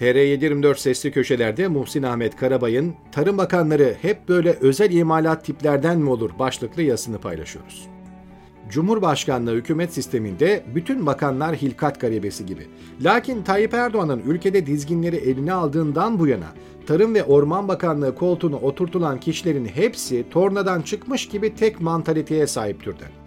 TR724 sesli köşelerde Muhsin Ahmet Karabay'ın Tarım Bakanları hep böyle özel imalat tiplerden mi olur başlıklı yazısını paylaşıyoruz. Cumhurbaşkanlığı hükümet sisteminde bütün bakanlar hilkat garibesi gibi. Lakin Tayyip Erdoğan'ın ülkede dizginleri eline aldığından bu yana Tarım ve Orman Bakanlığı koltuğuna oturtulan kişilerin hepsi tornadan çıkmış gibi tek mantaliteye sahip türden.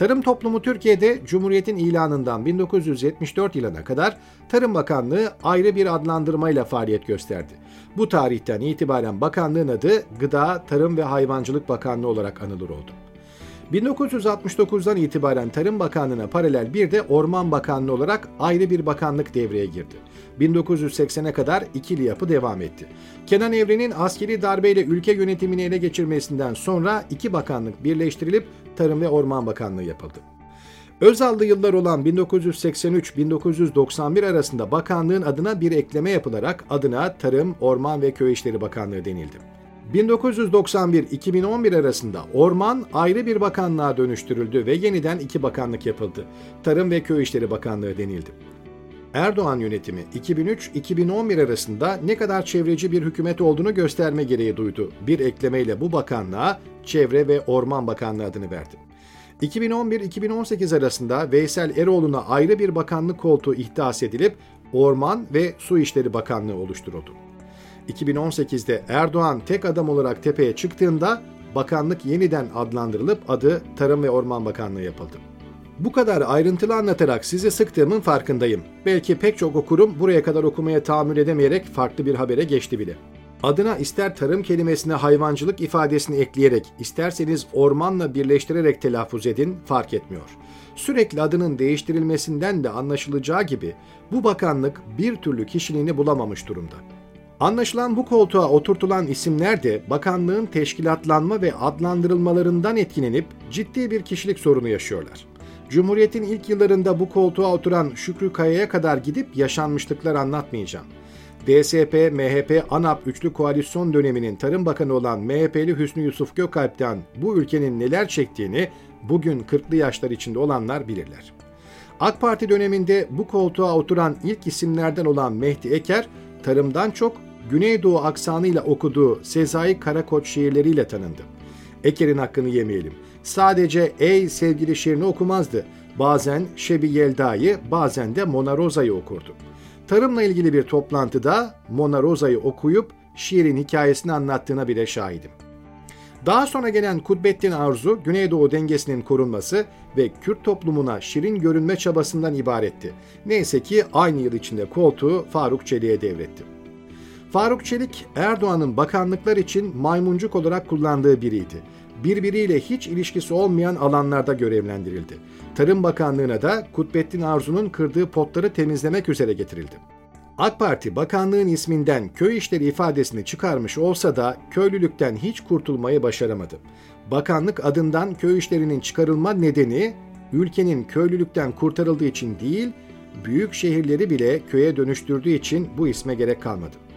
Tarım toplumu Türkiye'de Cumhuriyet'in ilanından 1974 yılına kadar Tarım Bakanlığı ayrı bir adlandırmayla faaliyet gösterdi. Bu tarihten itibaren bakanlığın adı Gıda, Tarım ve Hayvancılık Bakanlığı olarak anılır oldu. 1969'dan itibaren Tarım Bakanlığı'na paralel bir de Orman Bakanlığı olarak ayrı bir bakanlık devreye girdi. 1980'e kadar ikili yapı devam etti. Kenan Evren'in askeri darbeyle ülke yönetimini ele geçirmesinden sonra iki bakanlık birleştirilip Tarım ve Orman Bakanlığı yapıldı. Özallı yıllar olan 1983-1991 arasında bakanlığın adına bir ekleme yapılarak adına Tarım, Orman ve Köy İşleri Bakanlığı denildi. 1991-2011 arasında orman ayrı bir bakanlığa dönüştürüldü ve yeniden iki bakanlık yapıldı. Tarım ve Köy İşleri Bakanlığı denildi. Erdoğan yönetimi 2003-2011 arasında ne kadar çevreci bir hükümet olduğunu gösterme gereği duydu. Bir eklemeyle bu bakanlığa Çevre ve Orman Bakanlığı adını verdi. 2011-2018 arasında Veysel Eroğlu'na ayrı bir bakanlık koltuğu ihdas edilip Orman ve Su İşleri Bakanlığı oluşturuldu. 2018'de Erdoğan tek adam olarak tepeye çıktığında bakanlık yeniden adlandırılıp adı Tarım ve Orman Bakanlığı yapıldı. Bu kadar ayrıntılı anlatarak sizi sıktığımın farkındayım. Belki pek çok okurum buraya kadar okumaya tahammül edemeyerek farklı bir habere geçti bile. Adına ister tarım kelimesine hayvancılık ifadesini ekleyerek, isterseniz ormanla birleştirerek telaffuz edin fark etmiyor. Sürekli adının değiştirilmesinden de anlaşılacağı gibi bu bakanlık bir türlü kişiliğini bulamamış durumda. Anlaşılan bu koltuğa oturtulan isimler de bakanlığın teşkilatlanma ve adlandırılmalarından etkilenip ciddi bir kişilik sorunu yaşıyorlar. Cumhuriyet'in ilk yıllarında bu koltuğa oturan Şükrü Kaya'ya kadar gidip yaşanmışlıklar anlatmayacağım. DSP, MHP, ANAP üçlü koalisyon döneminin Tarım Bakanı olan MHP'li Hüsnü Yusuf Gökalp'ten bu ülkenin neler çektiğini bugün 40'lı yaşlar içinde olanlar bilirler. AK Parti döneminde bu koltuğa oturan ilk isimlerden olan Mehdi Eker, tarımdan çok Güneydoğu aksanıyla okuduğu Sezai Karakoç şiirleriyle tanındı. Eker'in hakkını yemeyelim. Sadece Ey sevgili şiirini okumazdı. Bazen Şebi Yelda'yı, bazen de Mona Rosa'yı okurdu. Tarımla ilgili bir toplantıda Mona Rosa'yı okuyup şiirin hikayesini anlattığına bile şahidim. Daha sonra gelen Kudbettin Arzu, Güneydoğu dengesinin korunması ve Kürt toplumuna şirin görünme çabasından ibaretti. Neyse ki aynı yıl içinde koltuğu Faruk Çelik'e devretti. Faruk Çelik, Erdoğan'ın bakanlıklar için maymuncuk olarak kullandığı biriydi. Birbiriyle hiç ilişkisi olmayan alanlarda görevlendirildi. Tarım Bakanlığı'na da Kutbettin Arzu'nun kırdığı potları temizlemek üzere getirildi. AK Parti bakanlığın isminden köy işleri ifadesini çıkarmış olsa da köylülükten hiç kurtulmayı başaramadı. Bakanlık adından köy işlerinin çıkarılma nedeni ülkenin köylülükten kurtarıldığı için değil, büyük şehirleri bile köye dönüştürdüğü için bu isme gerek kalmadı.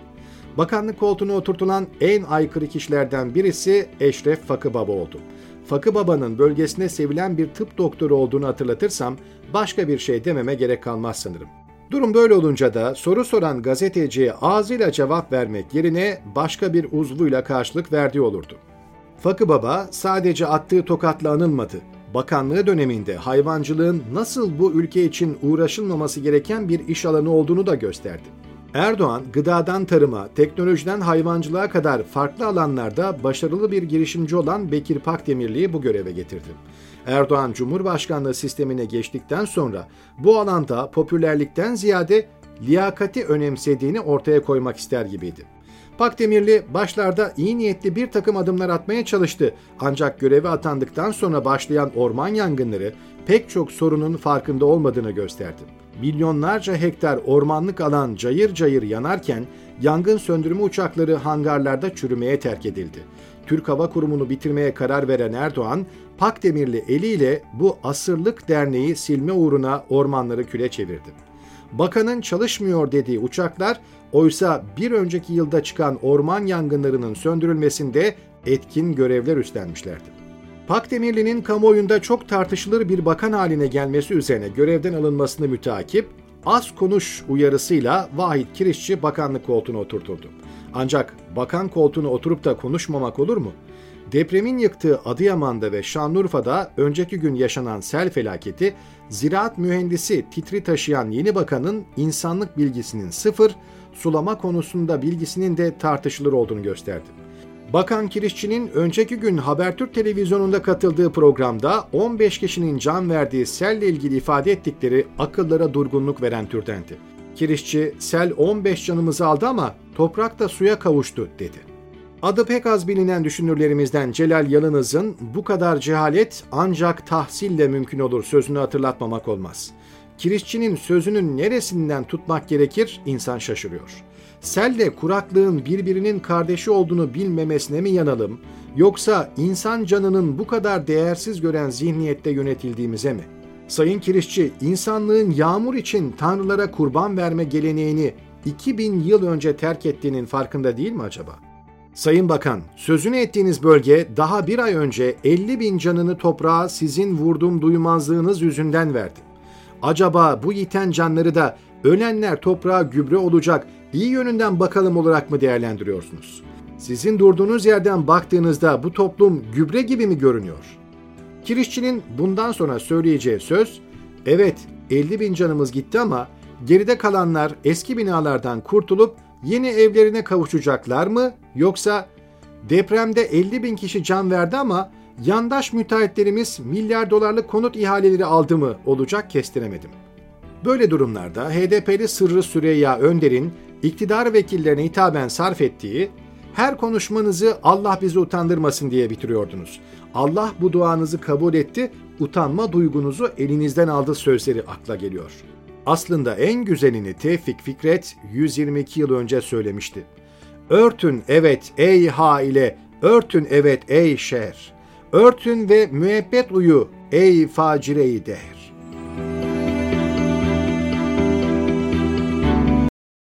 Bakanlık koltuğuna oturtulan en aykırı kişilerden birisi Eşref Fakı Baba oldu. Fakı Baba'nın bölgesine sevilen bir tıp doktoru olduğunu hatırlatırsam başka bir şey dememe gerek kalmaz sanırım. Durum böyle olunca da soru soran gazeteciye ağzıyla cevap vermek yerine başka bir uzvuyla karşılık verdiği olurdu. Fakı Baba sadece attığı tokatla anılmadı. Bakanlığı döneminde hayvancılığın nasıl bu ülke için uğraşılmaması gereken bir iş alanı olduğunu da gösterdi. Erdoğan, gıdadan tarıma, teknolojiden hayvancılığa kadar farklı alanlarda başarılı bir girişimci olan Bekir Pakdemirli'yi bu göreve getirdi. Erdoğan Cumhurbaşkanlığı sistemine geçtikten sonra bu alanda popülerlikten ziyade liyakati önemsediğini ortaya koymak ister gibiydi. Pakdemirli başlarda iyi niyetli bir takım adımlar atmaya çalıştı ancak göreve atandıktan sonra başlayan orman yangınları pek çok sorunun farkında olmadığını gösterdi. Milyonlarca hektar ormanlık alan cayır cayır yanarken yangın söndürme uçakları hangarlarda çürümeye terk edildi. Türk Hava Kurumu'nu bitirmeye karar veren Erdoğan, Pakdemirli eliyle bu asırlık derneği silme uğruna ormanları küle çevirdi. Bakanın çalışmıyor dediği uçaklar oysa bir önceki yılda çıkan orman yangınlarının söndürülmesinde etkin görevler üstlenmişlerdi. Pakdemirli'nin kamuoyunda çok tartışılır bir bakan haline gelmesi üzerine görevden alınmasını mütakip, az konuş uyarısıyla Vahit Kirişçi bakanlık koltuğuna oturtuldu. Ancak bakan koltuğuna oturup da konuşmamak olur mu? Depremin yıktığı Adıyaman'da ve Şanlıurfa'da önceki gün yaşanan sel felaketi, ziraat mühendisi titri taşıyan yeni bakanın insanlık bilgisinin sıfır, sulama konusunda bilgisinin de tartışılır olduğunu gösterdi. Bakan Kirişçi'nin önceki gün Habertürk televizyonunda katıldığı programda 15 kişinin can verdiği selle ilgili ifade ettikleri akıllara durgunluk veren türdendi. Kirişçi, sel 15 canımızı aldı ama toprak da suya kavuştu dedi. Adı pek az bilinen düşünürlerimizden Celal Yalınız'ın bu kadar cehalet ancak tahsille mümkün olur sözünü hatırlatmamak olmaz. Kirişçinin sözünün neresinden tutmak gerekir insan şaşırıyor. Selle kuraklığın birbirinin kardeşi olduğunu bilmemesine mi yanalım yoksa insan canının bu kadar değersiz gören zihniyette yönetildiğimize mi? Sayın Kirişçi, insanlığın yağmur için tanrılara kurban verme geleneğini 2000 yıl önce terk ettiğinin farkında değil mi acaba? Sayın Bakan, sözünü ettiğiniz bölge daha bir ay önce 50 bin canını toprağa sizin vurdum duymazlığınız yüzünden verdi. Acaba bu yiten canları da ölenler toprağa gübre olacak iyi yönünden bakalım olarak mı değerlendiriyorsunuz? Sizin durduğunuz yerden baktığınızda bu toplum gübre gibi mi görünüyor? Kirişçinin bundan sonra söyleyeceği söz, evet 50 bin canımız gitti ama geride kalanlar eski binalardan kurtulup yeni evlerine kavuşacaklar mı yoksa depremde 50 bin kişi can verdi ama yandaş müteahhitlerimiz milyar dolarlık konut ihaleleri aldı mı olacak kestiremedim. Böyle durumlarda HDP'li Sırrı Süreyya Önder'in iktidar vekillerine hitaben sarf ettiği her konuşmanızı Allah bizi utandırmasın diye bitiriyordunuz. Allah bu duanızı kabul etti, utanma duygunuzu elinizden aldı sözleri akla geliyor. Aslında en güzelini Tevfik Fikret 122 yıl önce söylemişti. Örtün evet ey ha ile, örtün evet ey şer. Örtün ve müebbet uyu ey facireyi der.